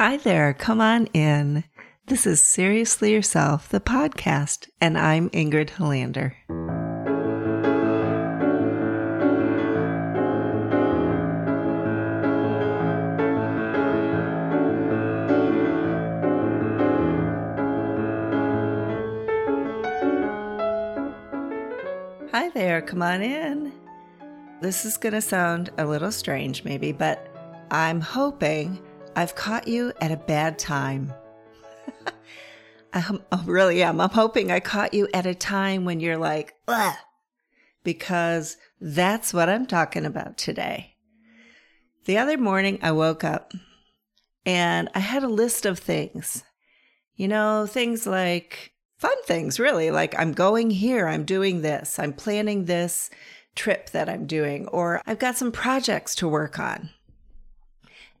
Hi there, come on in. This is Seriously Yourself, the podcast, and I'm Ingrid Helander. Hi there, come on in. This is going to sound a little strange, maybe, but I'm hoping I've caught you at a bad time. I really am. I'm hoping I caught you at a time when you're like, ugh, because that's what I'm talking about today. The other morning, I woke up and I had a list of things. You know, things like fun things, really, like I'm going here, I'm doing this, I'm planning this trip that I'm doing, or I've got some projects to work on.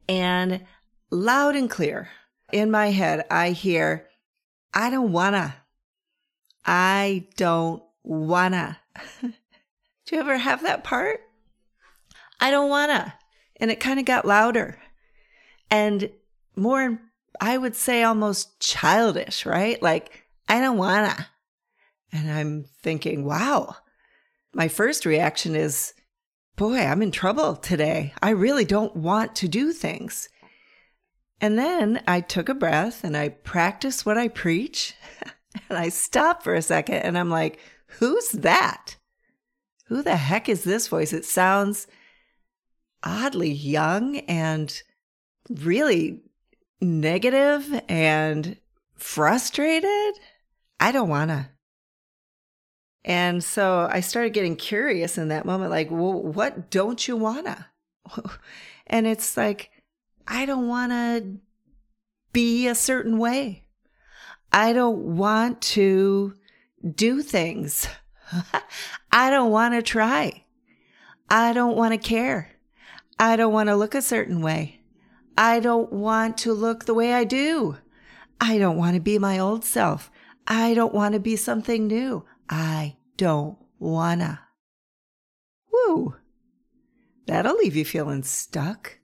And loud and clear in my head, I hear, I don't wanna. I don't wanna. Do you ever have that part? I don't wanna. And it kind of got louder and more, I would say almost childish, right? Like, I don't wanna. And I'm thinking, wow. My first reaction is, boy, I'm in trouble today. I really don't want to do things. And then I took a breath and I practiced what I preach. and I stopped for a second and I'm like, who's that? Who the heck is this voice? It sounds oddly young and really negative and frustrated. I don't want to. And so I started getting curious in that moment like, well, what don't you want to? and it's like, I don't want to be a certain way. I don't want to do things. I don't want to try. I don't want to care. I don't want to look a certain way. I don't want to look the way I do. I don't want to be my old self. I don't want to be something new. I don't wanna. Woo! That'll leave you feeling stuck.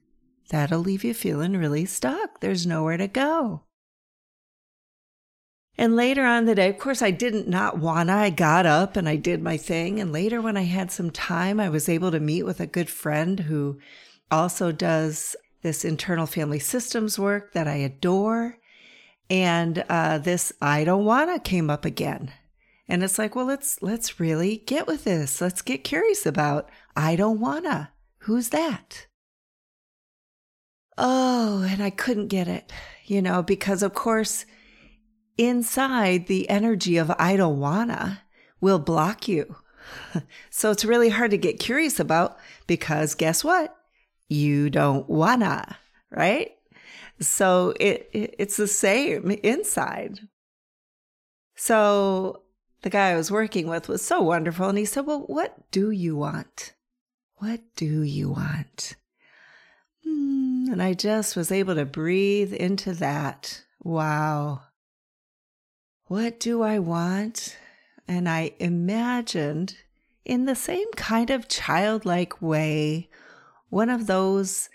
That'll leave you feeling really stuck. There's nowhere to go. And later on the day, of course, I didn't not wanna. I got up and I did my thing. And later, when I had some time, I was able to meet with a good friend who also does this internal family systems work that I adore. And uh, this I don't wanna came up again. And it's like, well, let's let's really get with this. Let's get curious about I don't wanna. Who's that? Oh, and I couldn't get it, you know, because of course, inside the energy of I don't wanna will block you. So it's really hard to get curious about because guess what? You don't wanna, right? So it, it it's the same inside. So the guy I was working with was so wonderful and he said, "Well, what do you want? What do you want?" And I just was able to breathe into that. Wow. What do I want? And I imagined in the same kind of childlike way one of those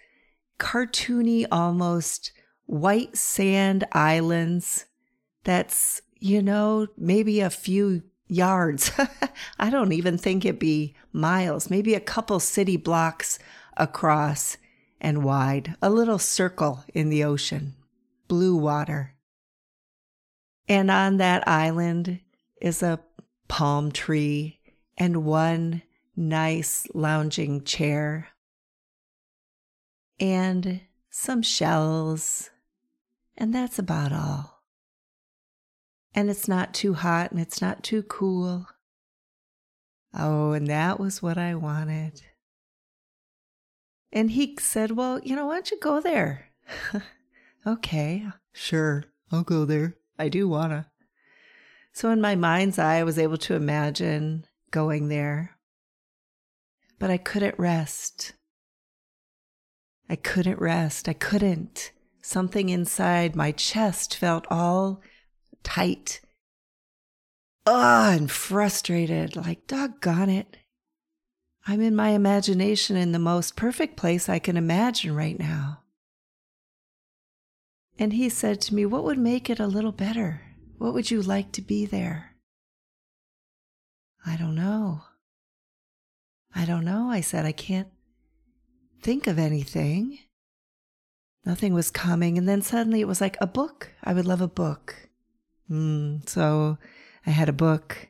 cartoony, almost white sand islands that's, you know, maybe a few yards. I don't even think it'd be miles, maybe a couple city blocks across and wide, a little circle in the ocean, blue water. And on that island is a palm tree and one nice lounging chair and some shells. And that's about all. And it's not too hot and it's not too cool. Oh, and that was what I wanted. And he said, Well, you know, why don't you go there? okay, sure, I'll go there. I do wanna. So, in my mind's eye, I was able to imagine going there. But I couldn't rest. I couldn't rest. I couldn't. Something inside my chest felt all tight. Ugh, and frustrated, like, doggone it. I'm in my imagination in the most perfect place I can imagine right now. And he said to me, What would make it a little better? What would you like to be there? I don't know. I don't know. I said, I can't think of anything. Nothing was coming. And then suddenly it was like a book. I would love a book. Mm, so I had a book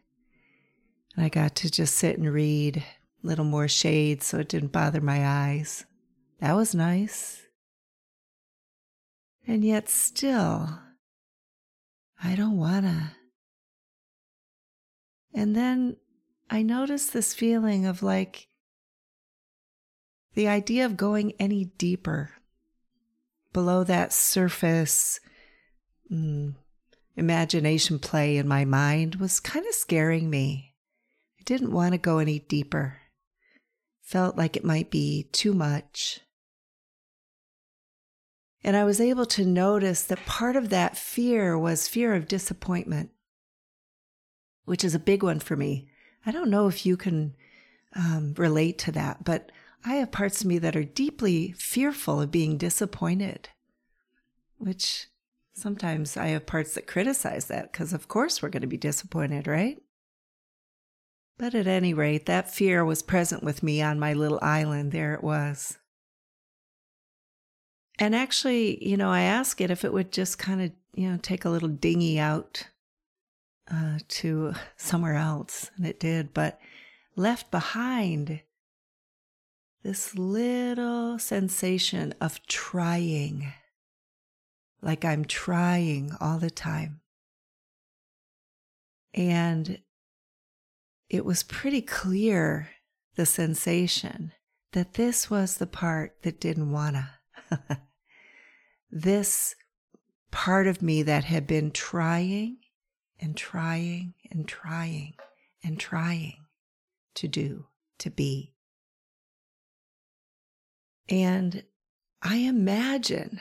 and I got to just sit and read little more shade so it didn't bother my eyes. That was nice. And yet still, I don't wanna. And then I noticed this feeling of like the idea of going any deeper below that surface mm, imagination play in my mind was kind of scaring me. I didn't want to go any deeper. Felt like it might be too much. And I was able to notice that part of that fear was fear of disappointment, which is a big one for me. I don't know if you can um, relate to that, but I have parts of me that are deeply fearful of being disappointed, which sometimes I have parts that criticize that because, of course, we're going to be disappointed, right? But at any rate, that fear was present with me on my little island. There it was. And actually, you know, I asked it if it would just kind of, you know, take a little dinghy out uh, to somewhere else. And it did, but left behind this little sensation of trying, like I'm trying all the time. And it was pretty clear, the sensation, that this was the part that didn't wanna. this part of me that had been trying and trying and trying and trying to do, to be. And I imagine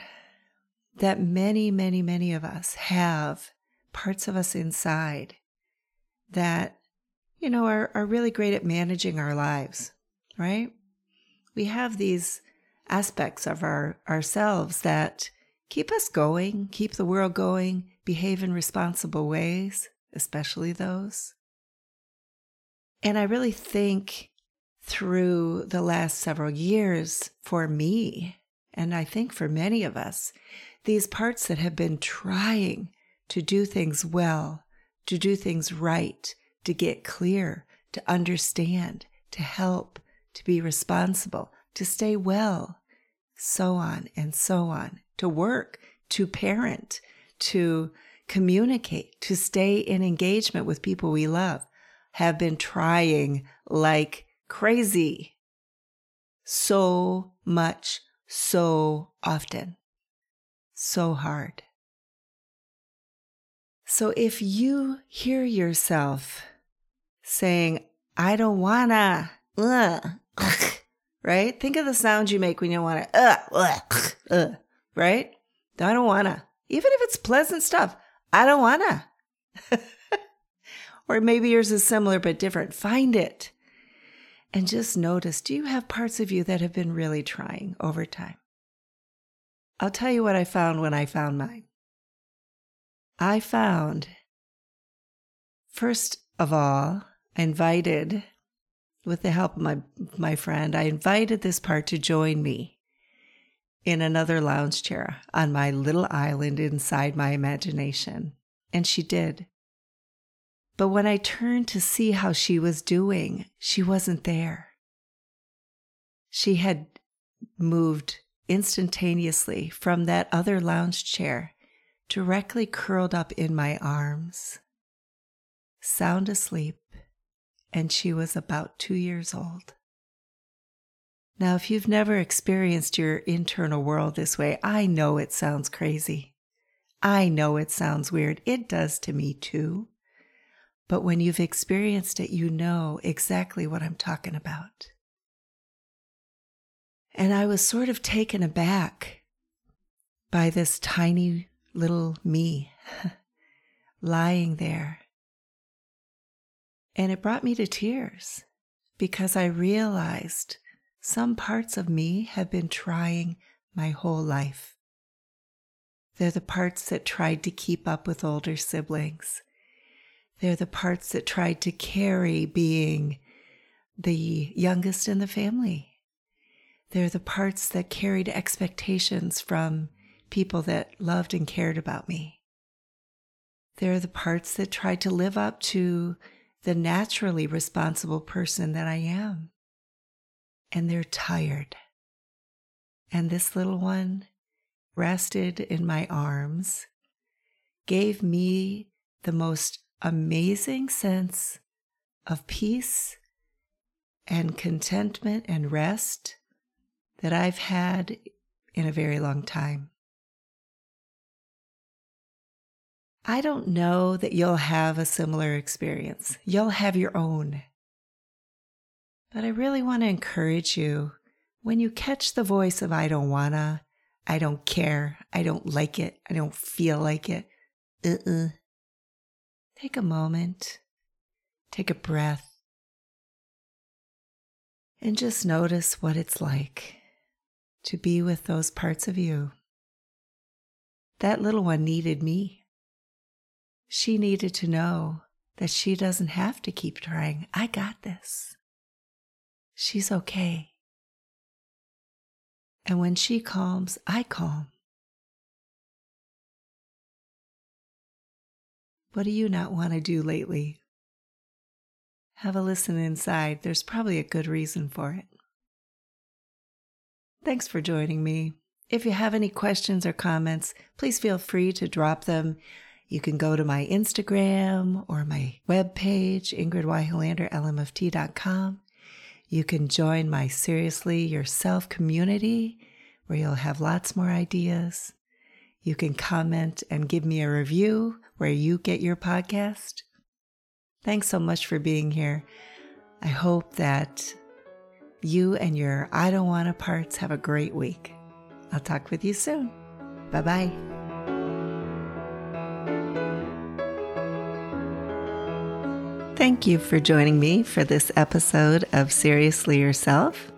that many, many, many of us have parts of us inside that, you know, are, are really great at managing our lives, right? We have these aspects of our ourselves that keep us going, keep the world going, behave in responsible ways, especially those. And I really think through the last several years for me, and I think for many of us, these parts that have been trying to do things well, to do things right, to get clear, to understand, to help, to be responsible, to stay well, so on and so on, to work, to parent, to communicate, to stay in engagement with people we love, have been trying like crazy so much, so often, so hard. So if you hear yourself saying, I don't wanna, ugh, ugh, right? Think of the sounds you make when you uh, uh, uh, right? I don't want to. Even if it's pleasant stuff, I don't want to. or maybe yours is similar but different. Find it and just notice do you have parts of you that have been really trying over time? I'll tell you what I found when I found mine. I found, first of all, I invited with the help of my, my friend, I invited this part to join me in another lounge chair on my little island inside my imagination. And she did. But when I turned to see how she was doing, she wasn't there. She had moved instantaneously from that other lounge chair, directly curled up in my arms, sound asleep and she was about two years old. Now, if you've never experienced your internal world this way, I know it sounds crazy. I know it sounds weird. It does to me too. But when you've experienced it, you know exactly what I'm talking about. And I was sort of taken aback by this tiny little me lying there and it brought me to tears because I realized some parts of me have been trying my whole life. They're the parts that tried to keep up with older siblings. They're the parts that tried to carry being the youngest in the family. They're the parts that carried expectations from people that loved and cared about me. They're the parts that tried to live up to the naturally responsible person that I am. And they're tired. And this little one rested in my arms, gave me the most amazing sense of peace and contentment and rest that I've had in a very long time. I don't know that you'll have a similar experience. You'll have your own. But I really want to encourage you when you catch the voice of I don't wanna, I don't care, I don't like it, I don't feel like it, uh uh Take a moment, take a breath, and just notice what it's like to be with those parts of you. That little one needed me. She needed to know that she doesn't have to keep trying. I got this. She's okay. And when she calms, I calm. What do you not want to do lately? Have a listen inside. There's probably a good reason for it. Thanks for joining me. If you have any questions or comments, please feel free to drop them. You can go to my Instagram or my webpage, ingridhelander.lmft.com. You can join my Seriously Yourself community where you'll have lots more ideas. You can comment and give me a review where you get your podcast. Thanks so much for being here. I hope that you and your I don't want to parts have a great week. I'll talk with you soon. Bye bye. Thank you for joining me for this episode of Seriously Yourself.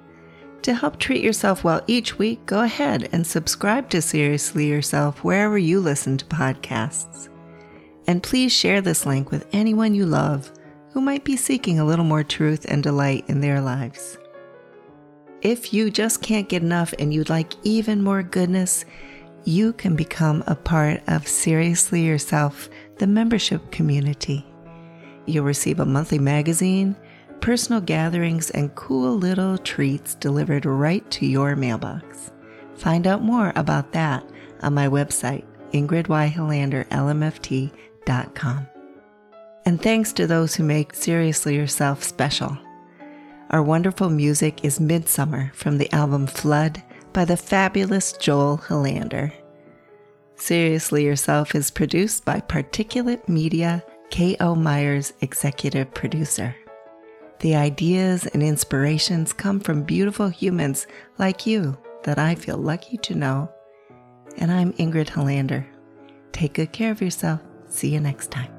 To help treat yourself well each week, go ahead and subscribe to Seriously Yourself wherever you listen to podcasts. And please share this link with anyone you love who might be seeking a little more truth and delight in their lives. If you just can't get enough and you'd like even more goodness, you can become a part of Seriously Yourself, the membership community. You'll receive a monthly magazine personal gatherings, and cool little treats delivered right to your mailbox. Find out more about that on my website, ingridhelanderlmft.com. And thanks to those who make Seriously Yourself special. Our wonderful music is Midsummer from the album Flood by the fabulous Joel Helander. Seriously Yourself is produced by Particulate Media, K.O. Myers, executive producer. The ideas and inspirations come from beautiful humans like you that I feel lucky to know. And I'm Ingrid Helander. Take good care of yourself. See you next time.